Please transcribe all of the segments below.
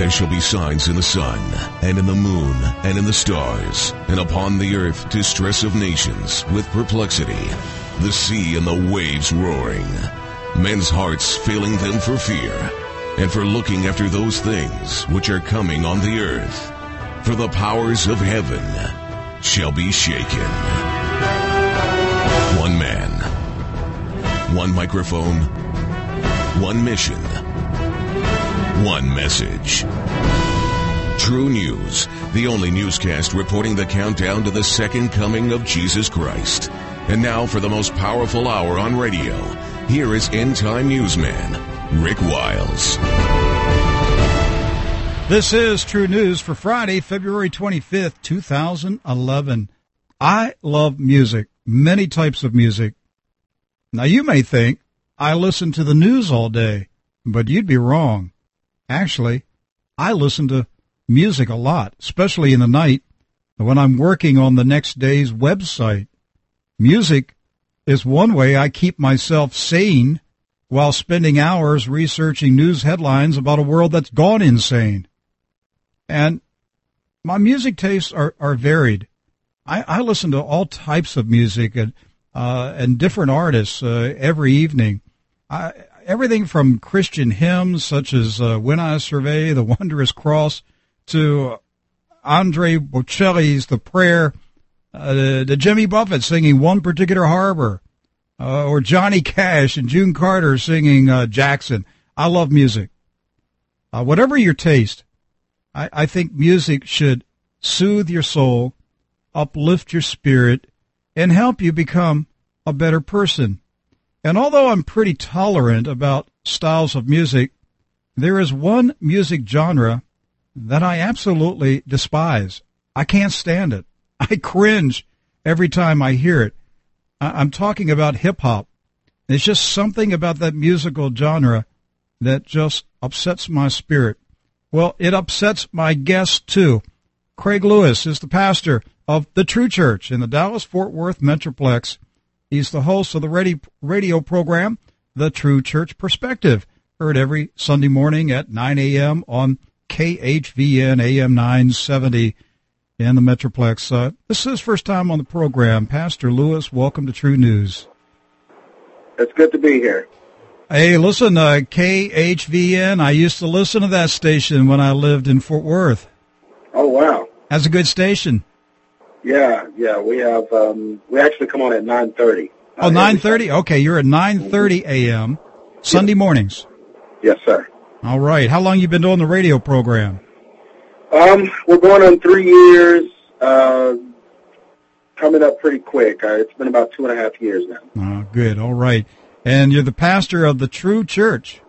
there shall be signs in the sun, and in the moon, and in the stars, and upon the earth distress of nations, with perplexity, the sea and the waves roaring, men's hearts failing them for fear, and for looking after those things which are coming on the earth. For the powers of heaven shall be shaken. One man, one microphone, one mission, one message. True News, the only newscast reporting the countdown to the second coming of Jesus Christ. And now for the most powerful hour on radio, here is End Time Newsman, Rick Wiles. This is True News for Friday, February 25th, 2011. I love music, many types of music. Now you may think I listen to the news all day, but you'd be wrong. Actually, I listen to music a lot, especially in the night when I'm working on the next day's website. Music is one way I keep myself sane while spending hours researching news headlines about a world that's gone insane. And my music tastes are, are varied. I, I listen to all types of music and, uh, and different artists uh, every evening. I, everything from Christian hymns such as uh, When I Survey the Wondrous Cross to Andre Bocelli's The Prayer, uh, to, Jimmy Buffett singing One Particular Harbor, uh, or Johnny Cash and June Carter singing uh, Jackson. I love music. Uh, whatever your taste, I, I think music should soothe your soul, uplift your spirit, and help you become a better person. And although I'm pretty tolerant about styles of music, there is one music genre that I absolutely despise. I can't stand it. I cringe every time I hear it. I'm talking about hip hop. There's just something about that musical genre that just upsets my spirit. Well, it upsets my guest too. Craig Lewis is the pastor of the True Church in the Dallas Fort Worth Metroplex. He's the host of the radio program, The True Church Perspective, heard every Sunday morning at 9 a.m. on KHVN AM 970 in the Metroplex. Uh, this is his first time on the program. Pastor Lewis, welcome to True News. It's good to be here. Hey, listen, uh, KHVN, I used to listen to that station when I lived in Fort Worth. Oh, wow. That's a good station. Yeah, yeah, we have, um, we actually come on at 9.30. Oh, 9.30? Okay, you're at 9.30 a.m. Sunday mornings. Yes, sir. All right. How long you been doing the radio program? Um, we're going on three years, uh, coming up pretty quick. Uh, it's been about two and a half years now. Oh, good. All right. And you're the pastor of the True Church.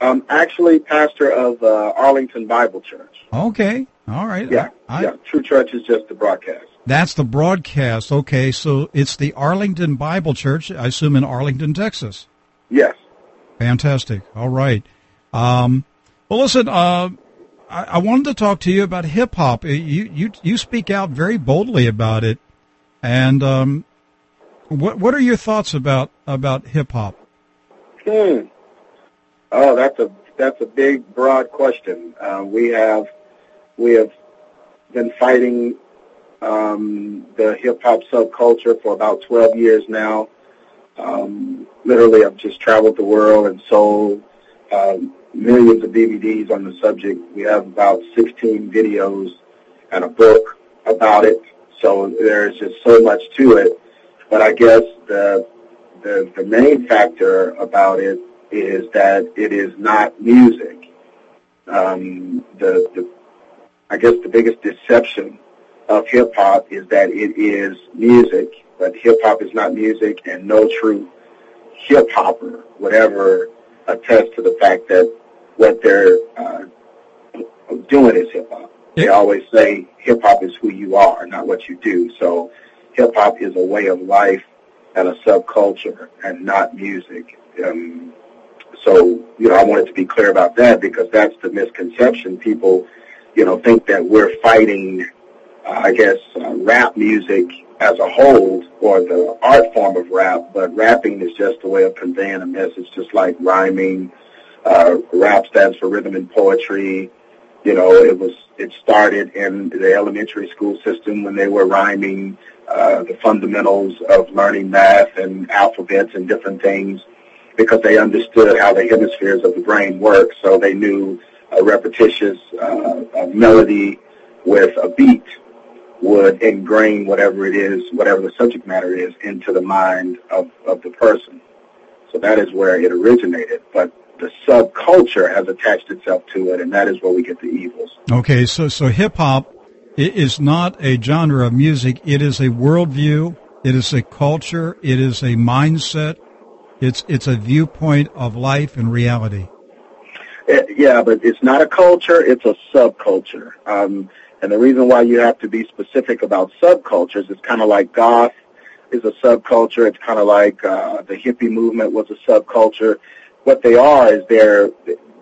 I'm actually pastor of uh, Arlington Bible Church. Okay. All right. Yeah. I, yeah. True Church is just the broadcast. That's the broadcast. Okay. So it's the Arlington Bible Church, I assume in Arlington, Texas. Yes. Fantastic. All right. Um, well, listen, uh, I, I, wanted to talk to you about hip hop. You, you, you speak out very boldly about it. And, um, what, what are your thoughts about, about hip hop? Hmm. Oh, that's a, that's a big, broad question. Uh, we have, we have been fighting um, the hip hop subculture for about 12 years now. Um, literally, I've just traveled the world and sold um, millions of DVDs on the subject. We have about 16 videos and a book about it. So there's just so much to it. But I guess the the, the main factor about it is that it is not music. Um, the, the I guess the biggest deception of hip hop is that it is music, but hip hop is not music, and no true hip hopper would ever attest to the fact that what they're uh, doing is hip hop. They always say hip hop is who you are, not what you do. So hip hop is a way of life and a subculture and not music. Um, so, you know, I wanted to be clear about that because that's the misconception. People, you know, think that we're fighting, uh, I guess, uh, rap music as a whole or the art form of rap, but rapping is just a way of conveying a message, just like rhyming, Uh, rap stands for rhythm and poetry. You know, it was it started in the elementary school system when they were rhyming uh, the fundamentals of learning math and alphabets and different things because they understood how the hemispheres of the brain work. So they knew a repetitious uh, a melody with a beat would ingrain whatever it is, whatever the subject matter is, into the mind of, of the person. So that is where it originated. But the subculture has attached itself to it, and that is where we get the evils. Okay, so so hip hop is not a genre of music; it is a worldview, it is a culture, it is a mindset, it's it's a viewpoint of life and reality. It, yeah, but it's not a culture; it's a subculture. Um, and the reason why you have to be specific about subcultures is kind of like goth is a subculture. It's kind of like uh, the hippie movement was a subculture. What they are is they're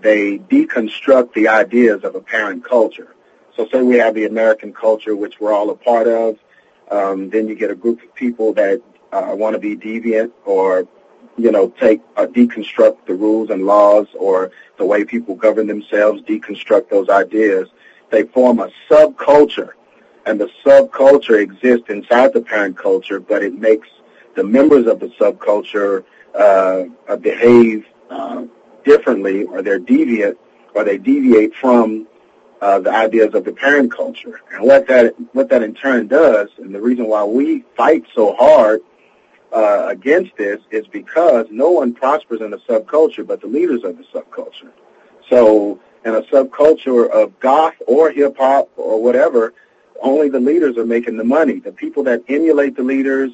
they deconstruct the ideas of a parent culture. So say we have the American culture, which we're all a part of. Um, then you get a group of people that uh, want to be deviant or you know, take uh, deconstruct the rules and laws or the way people govern themselves, deconstruct those ideas. They form a subculture, and the subculture exists inside the parent culture, but it makes the members of the subculture uh, uh, behave uh, differently, or they're deviant, or they deviate from uh, the ideas of the parent culture. And what that what that in turn does, and the reason why we fight so hard uh, against this is because no one prospers in a subculture but the leaders of the subculture. So in a subculture of goth or hip hop or whatever, only the leaders are making the money. The people that emulate the leaders,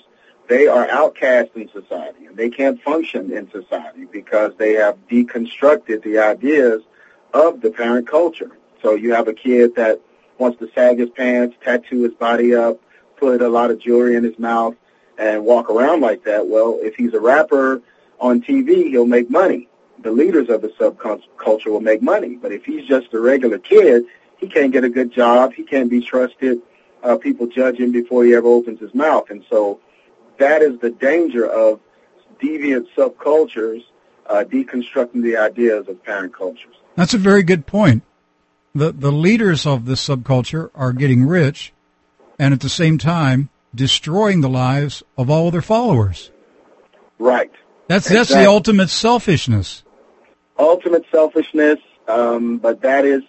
they are outcast in society and they can't function in society because they have deconstructed the ideas of the parent culture. So you have a kid that wants to sag his pants, tattoo his body up, put a lot of jewelry in his mouth, and walk around like that, well, if he's a rapper on TV, he'll make money. The leaders of the subculture will make money. But if he's just a regular kid, he can't get a good job. He can't be trusted. Uh, people judge him before he ever opens his mouth. And so that is the danger of deviant subcultures uh, deconstructing the ideas of parent cultures. That's a very good point. The, the leaders of this subculture are getting rich, and at the same time, destroying the lives of all their followers. Right. That's exactly. that's the ultimate selfishness. Ultimate selfishness, um, but that is,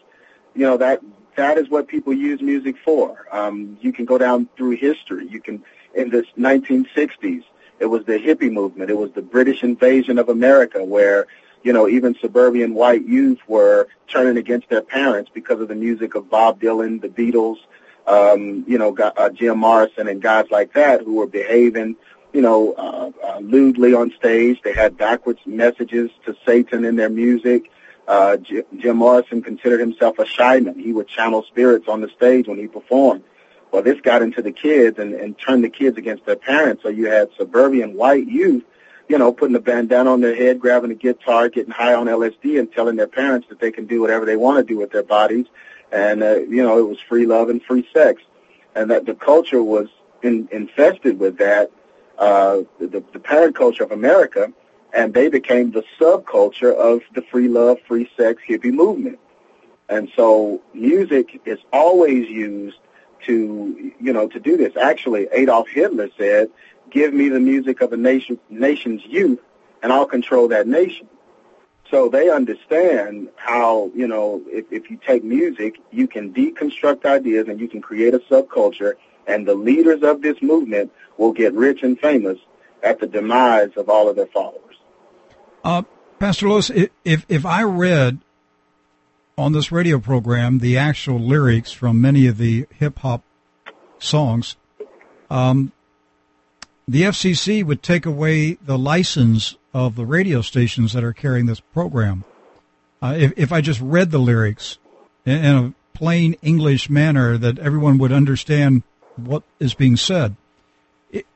you know, that that is what people use music for. Um, you can go down through history. You can in the 1960s, it was the hippie movement. It was the British invasion of America, where you know even suburban white youth were turning against their parents because of the music of Bob Dylan, the Beatles, um, you know, uh, Jim Morrison and guys like that who were behaving, you know, uh, uh, lewdly on stage. They had backwards messages to Satan in their music. Uh, J- Jim Morrison considered himself a shaman. He would channel spirits on the stage when he performed. Well, this got into the kids and, and turned the kids against their parents. So you had suburban white youth, you know, putting a bandana on their head, grabbing a guitar, getting high on LSD, and telling their parents that they can do whatever they want to do with their bodies and uh, you know it was free love and free sex, and that the culture was in, infested with that, uh, the, the parent culture of America, and they became the subculture of the free love, free sex hippie movement. And so music is always used to, you know, to do this. Actually, Adolf Hitler said, give me the music of a nation, nation's youth and I'll control that nation. So they understand how, you know, if, if you take music, you can deconstruct ideas and you can create a subculture, and the leaders of this movement will get rich and famous at the demise of all of their followers. Uh, Pastor Lewis, if, if I read on this radio program the actual lyrics from many of the hip hop songs, um, the FCC would take away the license of the radio stations that are carrying this program. Uh, if, if I just read the lyrics in, in a plain English manner that everyone would understand what is being said,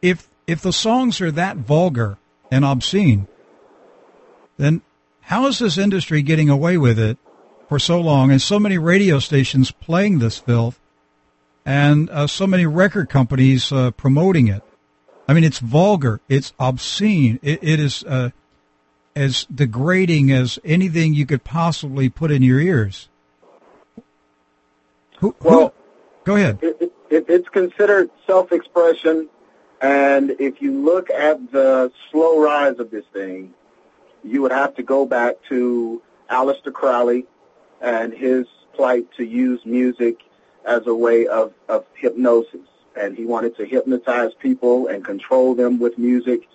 if if the songs are that vulgar and obscene, then how is this industry getting away with it for so long and so many radio stations playing this filth and uh, so many record companies uh, promoting it? I mean, it's vulgar. It's obscene. it, it is uh, as degrading as anything you could possibly put in your ears. Who, Well, go ahead. it, it, it's considered self-expression, and if you look at the slow rise of this thing, you would have to go back to Aleister Crowley and his plight to use music as a way of, of hypnosis. And he wanted to hypnotize people and control them with music.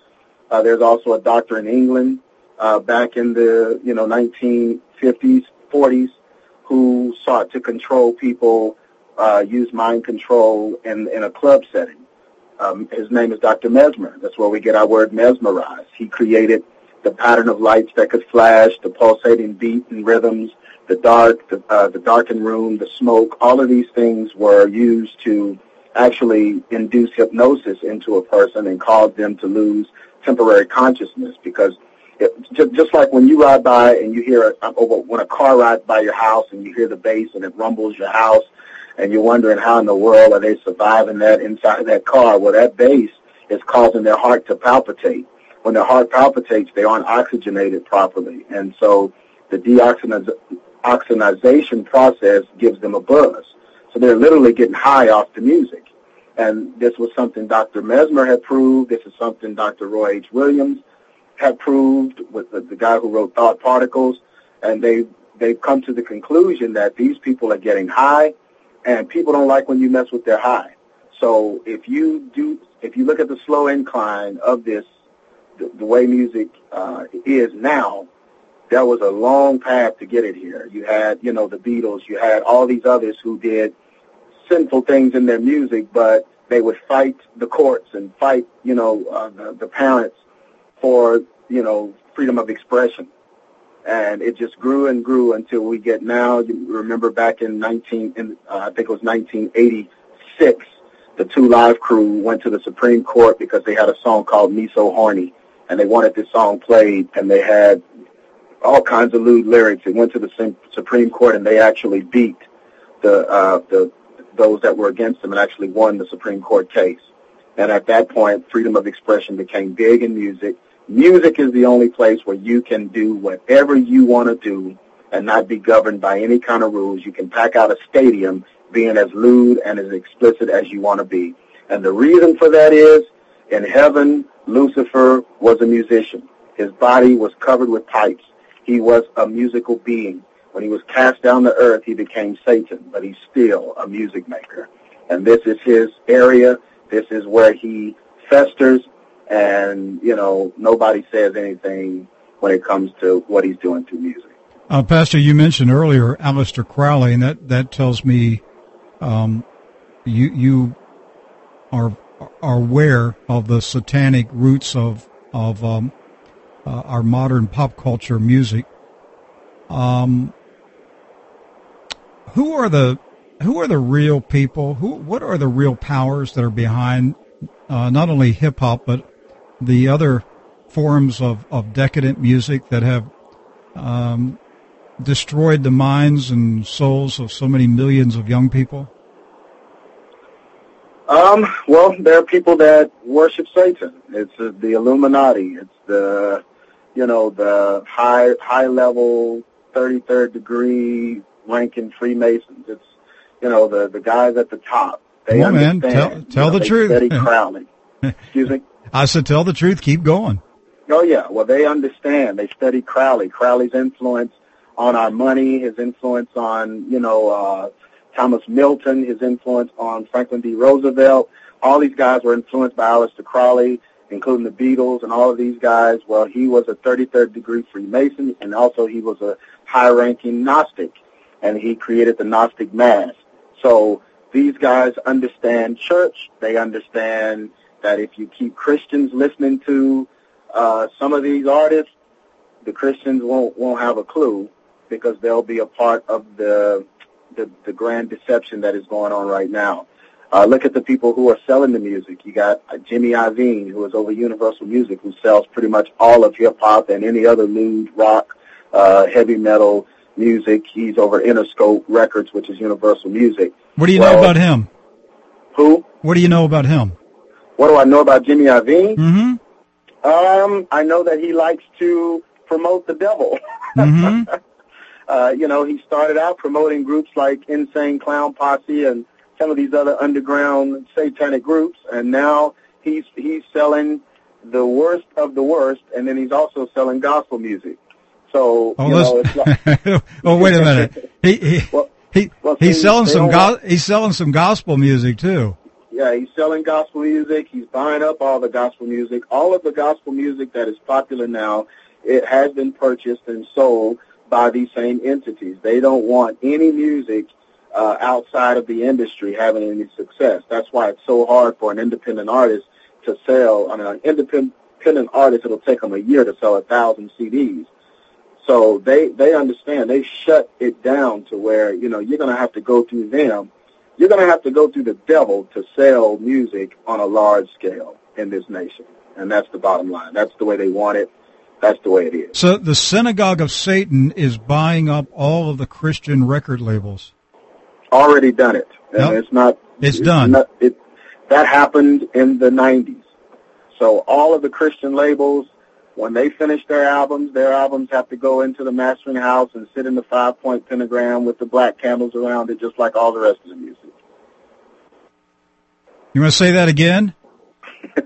Uh, there's also a doctor in England uh, back in the you know 1950s, 40s, who sought to control people, uh, use mind control in in a club setting. Um, his name is Dr. Mesmer. That's where we get our word mesmerize. He created the pattern of lights that could flash, the pulsating beat and rhythms, the dark, the, uh, the darkened room, the smoke. All of these things were used to actually induce hypnosis into a person and cause them to lose temporary consciousness because it, just, like when you ride by and you hear, a, when a car rides by your house and you hear the bass and it rumbles your house and you're wondering how in the world are they surviving that inside that car. Well, that bass is causing their heart to palpitate. When their heart palpitates, they aren't oxygenated properly. And so the deoxygenization process gives them a buzz. So they're literally getting high off the music. And this was something Dr. Mesmer had proved. This is something Dr. Roy H. Williams had proved with the, the guy who wrote Thought Particles. And they, they've come to the conclusion that these people are getting high and people don't like when you mess with their high. So if you do, if you look at the slow incline of this, the, the way music uh, is now, there was a long path to get it here. You had, you know, the Beatles. You had all these others who did sinful things in their music, but they would fight the courts and fight, you know, uh, the, the parents for, you know, freedom of expression. And it just grew and grew until we get now. You remember back in 19, in, uh, I think it was 1986, the Two Live Crew went to the Supreme Court because they had a song called "Me So Horny," and they wanted this song played, and they had all kinds of lewd lyrics. It went to the Supreme Court, and they actually beat the uh, the those that were against them, and actually won the Supreme Court case. And at that point, freedom of expression became big in music. Music is the only place where you can do whatever you want to do and not be governed by any kind of rules. You can pack out a stadium being as lewd and as explicit as you want to be. And the reason for that is, in heaven, Lucifer was a musician. His body was covered with pipes. He was a musical being. When he was cast down to earth, he became Satan, but he's still a music maker. And this is his area. This is where he festers, and, you know, nobody says anything when it comes to what he's doing to music. Uh, Pastor, you mentioned earlier Aleister Crowley, and that, that tells me um, you you are are aware of the satanic roots of of um, uh, our modern pop culture music. Um, who are the who are the real people? Who what are the real powers that are behind uh, not only hip hop but the other forms of, of decadent music that have um, destroyed the minds and souls of so many millions of young people? Um, well, there are people that worship Satan. It's uh, the Illuminati. It's the, you know, the high high level, thirty third degree ranking Freemasons. It's, you know, the the guys at the top. They on, man. Tell- tell you know, the truth. Steady Crowley. Excuse me. I said, tell the truth, keep going. Oh yeah, well they understand. They study Crowley. Crowley's influence on our money, his influence on you know uh, Thomas Milton, his influence on Franklin D. Roosevelt. All these guys were influenced by Aleister Crowley, including the Beatles and all of these guys. Well, he was a 33rd degree Freemason, and also he was a high-ranking Gnostic, and he created the Gnostic Mass. So these guys understand church. They understand that if you keep Christians listening to uh, some of these artists, the Christians won't won't have a clue because they'll be a part of the the, the grand deception that is going on right now. Uh, look at the people who are selling the music. You got uh, Jimmy Iovine, who is over Universal Music, who sells pretty much all of hip hop and any other lewd rock, uh, heavy metal music. He's over Interscope Records, which is Universal Music. What do you Well- know about him? Who? What do you know about him? What do I know about Jimmy Iovine? Mm-hmm. Um, I know that he likes to promote the devil. Mm-hmm. uh, you know, he started out promoting groups like Insane Clown Posse and some of these other underground satanic groups, and now he's he's selling the worst of the worst, and then he's also selling gospel music. So, Oh, you know, it's like, oh, wait a minute. He he Well- he well, he's see, selling some go- he's selling some gospel music too. Yeah, he's selling gospel music. He's buying up all the gospel music. All of the gospel music that is popular now, it has been purchased and sold by these same entities. They don't want any music uh, outside of the industry having any success. That's why it's so hard for an independent artist to sell. I mean, an independent artist, it'll take them a year to sell a thousand CDs. So they they understand. They shut it down to where you know you're going to have to go through them you're going to have to go through the devil to sell music on a large scale in this nation. And that's the bottom line. That's the way they want it. That's the way it is. So the synagogue of Satan is buying up all of the Christian record labels. Already done it. And Yep. it's not. It's done. Not, it, that happened in the 90s. So all of the Christian labels, when they finish their albums, their albums have to go into the mastering house and sit in the five-point pentagram with the black candles around it, just like all the rest of the music. You want to say that again?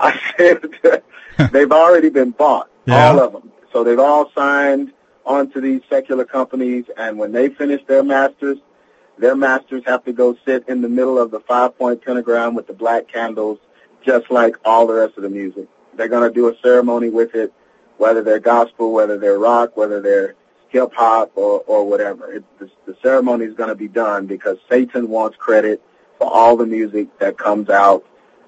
I said they've already been bought, Yeah. all of them. So they've all signed onto these secular companies, and when they finish their masters, their masters have to go sit in the middle of the five-point pentagram with the black candles, just like all the rest of the music. They're going to do a ceremony with it, whether they're gospel, whether they're rock, whether they're hip hop, or or whatever. It, the, the ceremony is going to be done because Satan wants credit for all the music that comes out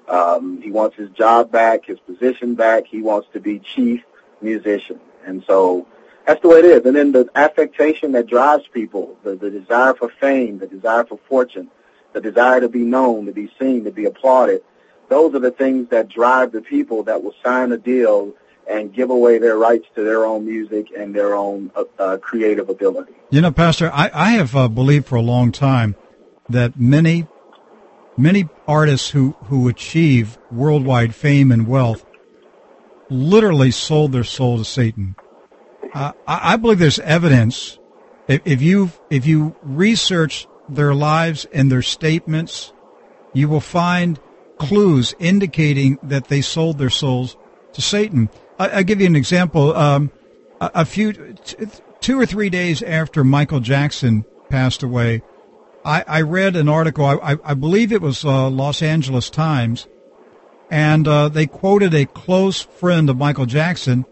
um, he wants his job back, his position back. He wants to be chief musician. And so that's the way it is. And then the affectation that drives people, the, the desire for fame, the desire for fortune, the desire to be known, to be seen, to be applauded, those are the things that drive the people that will sign a deal and give away their rights to their own music and their own uh, uh, creative ability. You know, Pastor, I, I have uh, believed for a long time that many, many artists who, who achieve worldwide fame and wealth literally sold their soul to Satan. Uh, I, I believe there's evidence. If, if you if you research their lives and their statements, you will find clues indicating that they sold their souls to Satan. I, I'll give you an example. Um, a, a few, t- two or three days after Michael Jackson passed away, I, I read an article. I, I, I believe it was uh, Los Angeles Times, and uh, they quoted a close friend of Michael Jackson,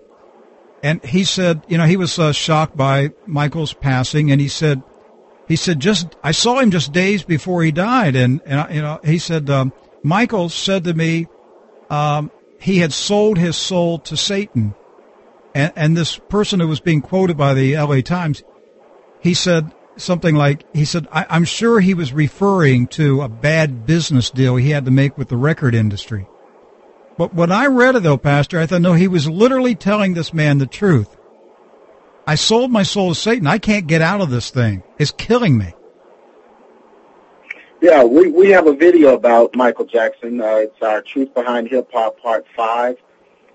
and he said, you know, he was uh, shocked by Michael's passing, and he said, he said, just I saw him just days before he died, and, and you know, he said, um, Michael said to me, um, he had sold his soul to Satan, and, and this person who was being quoted by the L.A. Times, he said something like, he said, I'm sure he was referring to a bad business deal he had to make with the record industry. But when I read it though, Pastor, I thought, no, he was literally telling this man the truth. I sold my soul to Satan. I can't get out of this thing. It's killing me. Yeah, we, we have a video about Michael Jackson. Uh, it's our Truth Behind Hip Hop Part 5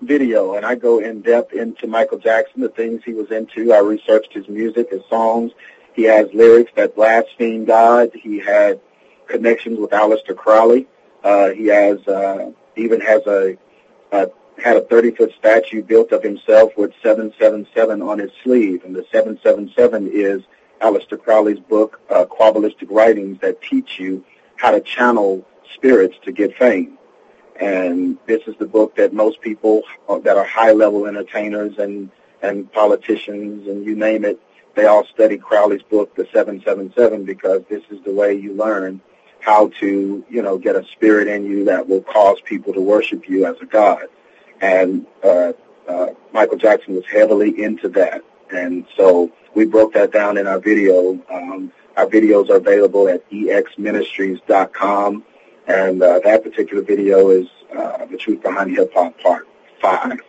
video, and I go in depth into Michael Jackson, the things he was into. I researched his music, his songs. He has lyrics that blaspheme God. He had connections with Aleister Crowley. Uh, he has uh, even has a uh, had a 30 foot statue built of himself with 777 on his sleeve, and the 777 is Aleister Crowley's book, uh, Qabalistic Writings, that teach you how to channel spirits to get fame. And this is the book that most people uh, that are high level entertainers and and politicians and you name it, they all study Crowley's book, the 777, because this is the way you learn how to, you know, get a spirit in you that will cause people to worship you as a god. And uh, uh, Michael Jackson was heavily into that. And so we broke that down in our video. Um, our videos are available at exministries.com. And uh, that particular video is uh, The Truth Behind Hip Hop Part 5.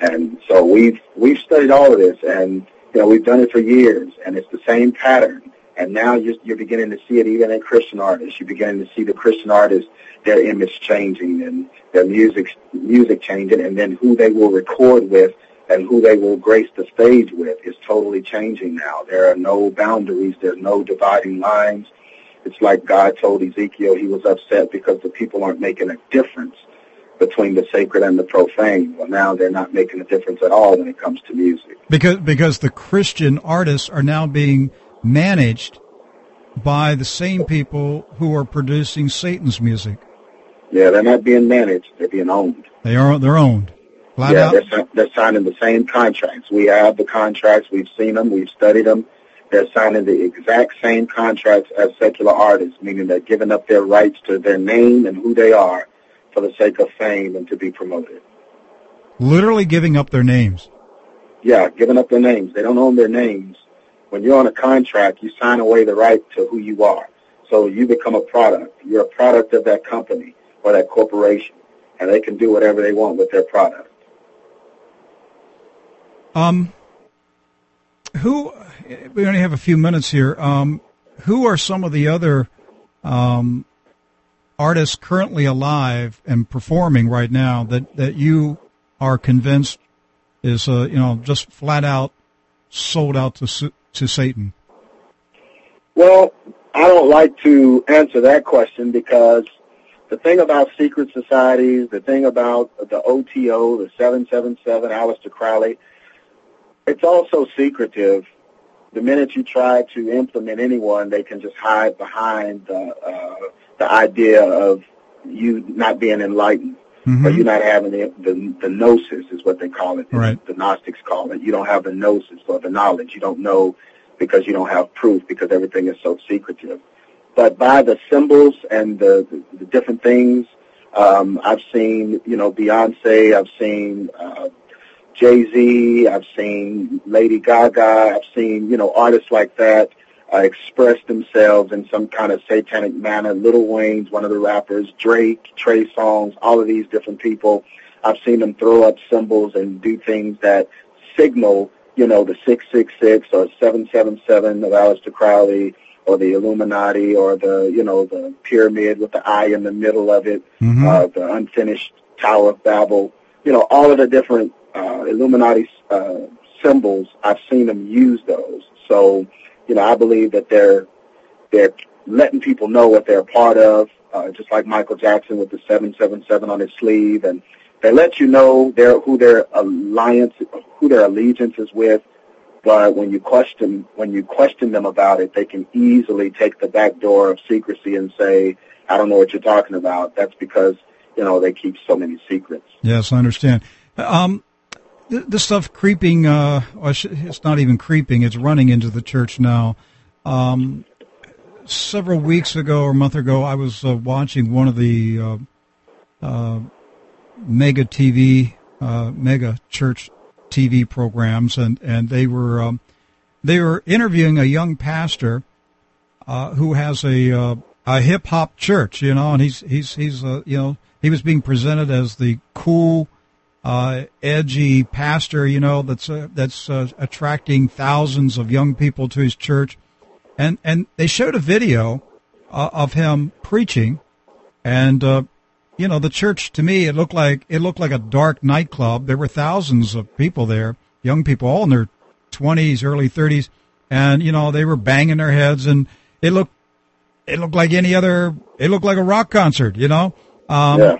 And so we've, we've studied all of this, and you know, we've done it for years, and it's the same pattern. And now you're, you're beginning to see it even in Christian artists. You're beginning to see the Christian artists, their image changing and their music music changing, and then who they will record with and who they will grace the stage with is totally changing now. There are no boundaries. There's no dividing lines. It's like God told Ezekiel he was upset because the people aren't making a difference between the sacred and the profane. Well, now they're not making a difference at all when it comes to music. Because because the Christian artists are now being managed by the same people who are producing Satan's music. Yeah, they're not being managed; they're being owned. They are they're owned. Flat yeah, they're, they're signing the same contracts. We have the contracts. We've seen them. We've studied them. They're signing the exact same contracts as secular artists, meaning they're giving up their rights to their name and who they are for the sake of fame and to be promoted. Literally giving up their names. Yeah, giving up their names. They don't own their names. When you're on a contract, you sign away the right to who you are. So you become a product. You're a product of that company or that corporation, and they can do whatever they want with their product. Um, who? We only have a few minutes here. Um, who are some of the other um, artists currently alive and performing right now that that you are convinced is uh, you know just flat out sold out to to Satan? Well, I don't like to answer that question because the thing about secret societies, the thing about the OTO, the 777, Aleister Crowley, it's also secretive. The minute you try to implement anyone, they can just hide behind the, uh, the idea of you not being enlightened mm-hmm. or you not having the, the, the gnosis is what they call it. Right. The Gnostics call it. You don't have the gnosis or the knowledge. You don't know because you don't have proof because everything is so secretive. But by the symbols and the, the, the different things, um, I've seen, you know, Beyonce, I've seen uh, Jay-Z, I've seen Lady Gaga, I've seen, you know, artists like that uh, express themselves in some kind of satanic manner. Lil Wayne's one of the rappers, Drake, Trey Songz, all of these different people. I've seen them throw up symbols and do things that signal, you know, the 666 or 777 of Aleister Crowley or the Illuminati or the, you know, the pyramid with the eye in the middle of it, mm-hmm. uh, the unfinished Tower of Babel, you know, all of the different uh, Illuminati uh, symbols, I've seen them use those. So, you know, I believe that they're they're letting people know what they're part of, uh, just like Michael Jackson with the 777 on his sleeve, and they let you know their who their alliance, who their allegiance is with. But when you question when you question them about it, they can easily take the back door of secrecy and say, "I don't know what you're talking about." That's because you know they keep so many secrets. Yes, I understand. Um, this stuff creeping, uh, it's not even creeping, it's running into the church now. Um, several weeks ago or a month ago, I was uh, watching one of the uh, uh mega TV, uh, mega church TV programs, and, and they were um, they were interviewing a young pastor uh, who has a a hip hop church, you know, and he's he's he's you know he was being presented as the cool uh, edgy pastor, you know, that's uh, that's uh, attracting thousands of young people to his church, and and they showed a video uh, of him preaching, and uh, you know, the church to me it looked like it looked like a dark nightclub. There were thousands of people there, young people, all in their twenties, early thirties, and you know they were banging their heads, and it looked it looked like any other. It looked like a rock concert, you know. Um, yeah.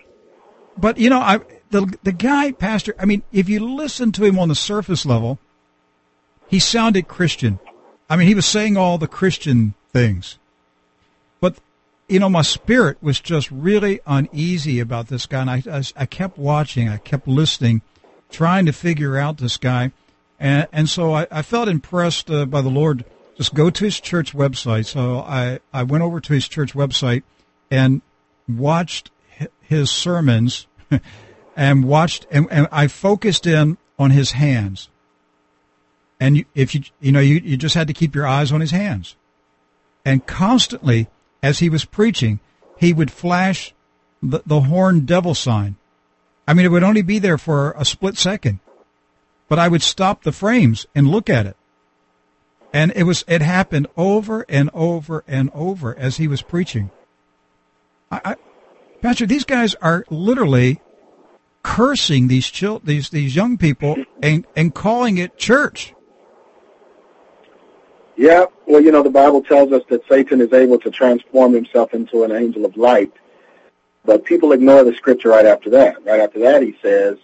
But you know, I the the guy, Pastor. I mean, if you listen to him on the surface level, he sounded Christian. I mean, he was saying all the Christian things, but you know, my spirit was just really uneasy about this guy, and I I, I kept watching, I kept listening, trying to figure out this guy, and and so I, I felt impressed uh, by the Lord. Just go to his church website. So I I went over to his church website and watched his sermons and watched, and, and I focused in on his hands. And you, if you, you know, you, you just had to keep your eyes on his hands. And constantly, as he was preaching, he would flash the, the horn devil sign. I mean, it would only be there for a split second, but I would stop the frames and look at it. And it was, it happened over and over and over as he was preaching. I, I Pastor, these guys are literally cursing these chil- these these young people and and calling it church. Yeah, well, you know, the Bible tells us that Satan is able to transform himself into an angel of light, but people ignore the scripture right after that. Right after that, he says,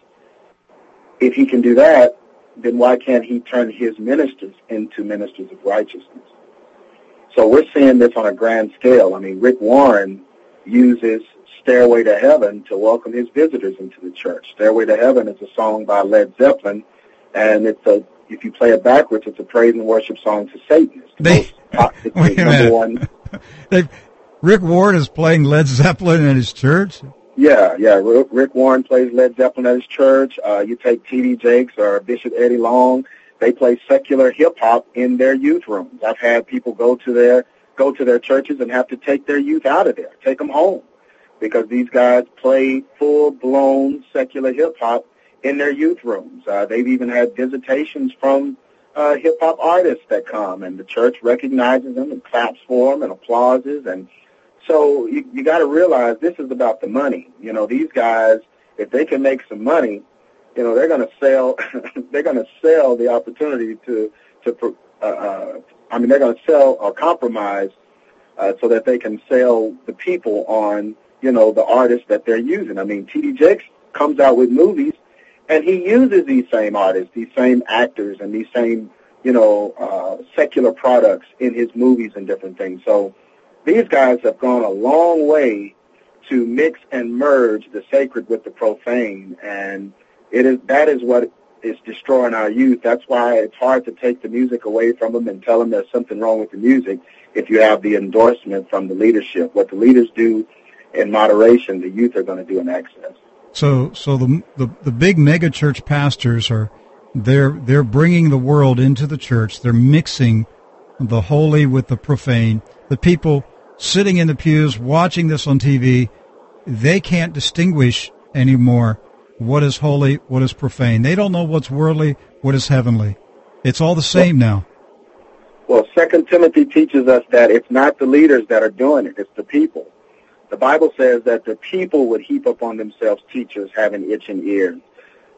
if he can do that, then why can't he turn his ministers into ministers of righteousness? So we're seeing this on a grand scale. I mean, Rick Warren uses Stairway to Heaven to welcome his visitors into the church. Stairway to Heaven is a song by Led Zeppelin, and it's a if you play it backwards, it's a praise and worship song to Satan. It's the They- it's Wait a minute. one. They, Rick Ward is playing Led Zeppelin in his church. Yeah, yeah. Rick Rick Warren plays Led Zeppelin at his church. Uh, you take T.D. Jakes or Bishop Eddie Long. They play secular hip hop in their youth rooms. I've had people go to their go to their churches and have to take their youth out of there, take them home, because these guys play full blown secular hip hop in their youth rooms. Uh, they've even had visitations from uh, hip hop artists that come, and the church recognizes them and claps for them and applauses and so you, you got to realize this is about the money. You know, these guys, if they can make some money, you know, they're going to sell. they're going to sell the opportunity to to. Uh, uh, I mean, they're going to sell or compromise uh, so that they can sell the people on you know the artists that they're using. I mean, T.D. Jakes comes out with movies, and he uses these same artists, these same actors, and these same you know uh, secular products in his movies and different things. So these guys have gone a long way to mix and merge the sacred with the profane, and it is that is what is destroying our youth. That's why it's hard to take the music away from them and tell them there's something wrong with the music if you have the endorsement from the leadership. What the leaders do in moderation, the youth are going to do in excess. So, so the, the the big mega church pastors are they're they're bringing the world into the church. They're mixing the holy with the profane. The people sitting in the pews watching this on TV, they can't distinguish anymore what is holy, what is profane. They don't know what's worldly, what is heavenly. It's all the same now. Well, Second Timothy teaches us that it's not the leaders that are doing it; it's the people. The Bible says that the people would heap upon themselves teachers having itching ears.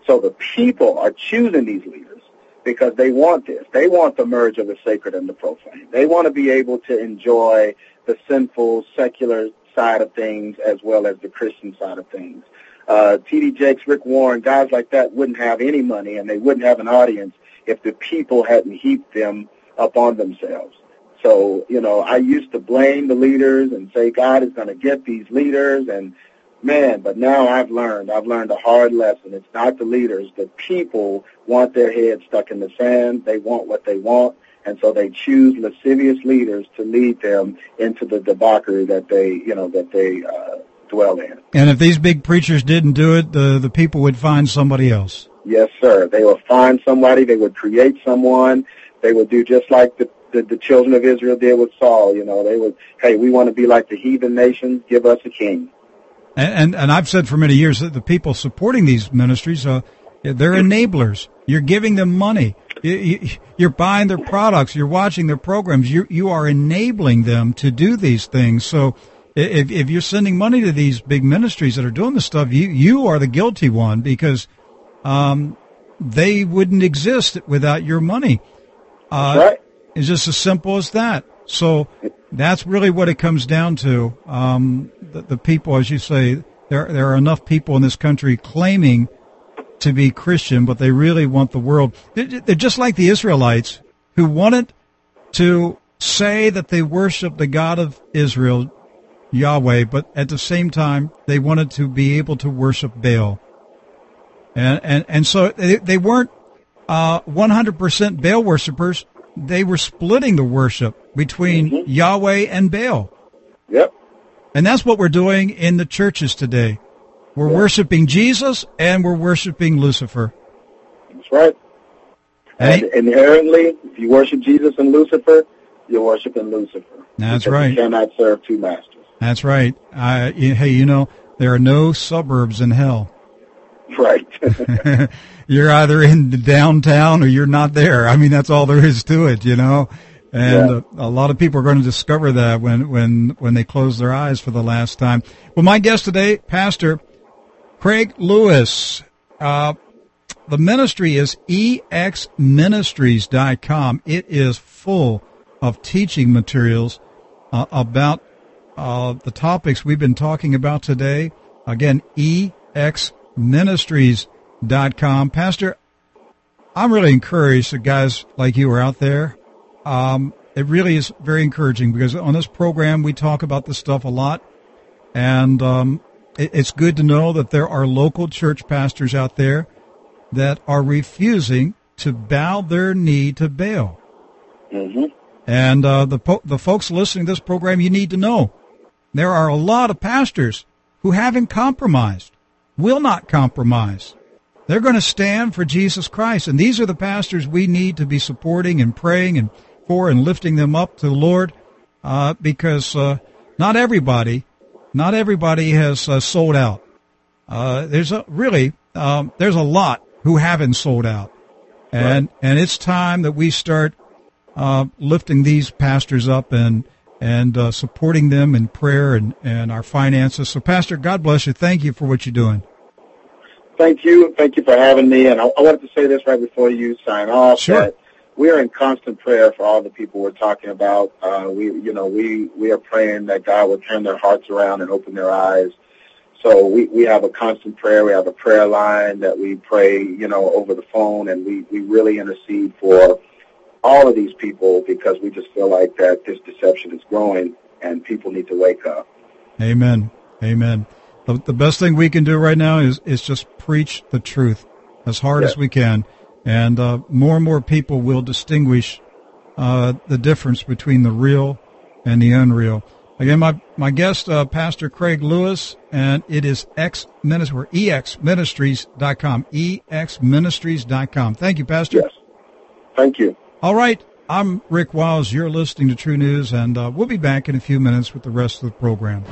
So the people are choosing these leaders because they want this. They want the merge of the sacred and the profane. They want to be able to enjoy the sinful, secular side of things as well as the Christian side of things. Uh, T.D. Jakes, Rick Warren, guys like that wouldn't have any money and they wouldn't have an audience if the people hadn't heaped them upon themselves. So, you know, I used to blame the leaders and say God is going to get these leaders and man, but now I've learned, I've learned a hard lesson. It's not the leaders. The people want their heads stuck in the sand. They want what they want. And so they choose lascivious leaders to lead them into the debauchery that they, you know, that they uh, dwell in. And if these big preachers didn't do it, the the people would find somebody else. Yes, sir. They will find somebody. They would create someone. They would do just like the, the, the children of Israel did with Saul. You know, they would, hey, we want to be like the heathen nations. Give us a king. And, and and I've said for many years that the people supporting these ministries, uh, they're enablers. You're giving them money. You- you- You're buying their products. You're watching their programs. You you are enabling them to do these things. So if if you're sending money to these big ministries that are doing this stuff, you you are the guilty one because um, they wouldn't exist without your money. Uh, right? It's just as simple as that. So that's really what it comes down to. Um, the, the people, as you say, there there are enough people in this country claiming to be Christian, but they really want the world. They're they're just like the Israelites who wanted to say that they worship the God of Israel, Yahweh, but at the same time they wanted to be able to worship Baal. And and and so they, they weren't uh, 100% Baal worshippers. They were splitting the worship between mm-hmm. Yahweh and Baal. Yep. And that's what we're doing in the churches today. We're worshiping Jesus and we're worshiping Lucifer. That's right. And And inherently, if you worship Jesus and Lucifer, you're worshiping Lucifer. That's right. You cannot serve two masters. That's right. Y- hey, you know, there are no suburbs in hell. Right. you're either in the downtown or you're not there. I mean, that's all there is to it, you know. And Yeah. uh, a lot of people are going to discover that when when when they close their eyes for the last time. Well, my guest today, Pastor, Craig Lewis. Uh, the ministry is exministries.com. It is full of teaching materials uh, about uh, the topics we've been talking about today. Again, exministries.com. Pastor, I'm really encouraged that guys like you are out there. Um, it really is very encouraging because on this program we talk about this stuff a lot, and um, it, it's good to know that there are local church pastors out there that are refusing to bow their knee to Baal. Mm-hmm. And uh, the po- the folks listening to this program, you need to know there are a lot of pastors who haven't compromised, will not compromise. They're going to stand for Jesus Christ, and these are the pastors we need to be supporting and praying and for and lifting them up to the Lord, uh, because uh, not everybody, not everybody has uh, sold out. Uh, there's a really um, there's a lot who haven't sold out, and Right. and it's time that we start uh, lifting these pastors up and and uh, supporting them in prayer and and our finances. So, Pastor, God bless you. Thank you for what you're doing. Thank you. Thank you for having me. And I, I wanted to say this right before you sign off. Sure. We are in constant prayer for all the people we're talking about. Uh, we, you know, we, we are praying that God will turn their hearts around and open their eyes. So we, we have a constant prayer. We have a prayer line that we pray, you know, over the phone, and we, we really intercede for all of these people because we just feel like that this deception is growing and people need to wake up. Amen. Amen. The, the best thing we can do right now is, is just preach the truth as hard Yes. as we can. And uh, more and more people will distinguish uh, the difference between the real and the unreal. Again, my, my guest, uh, Pastor Craig Lewis, and it is X Ministry, or exministries.com, exministries.com. Thank you, Pastor. Yes. Thank you. All right. I'm Rick Wiles. You're listening to True News, and uh, we'll be back in a few minutes with the rest of the program.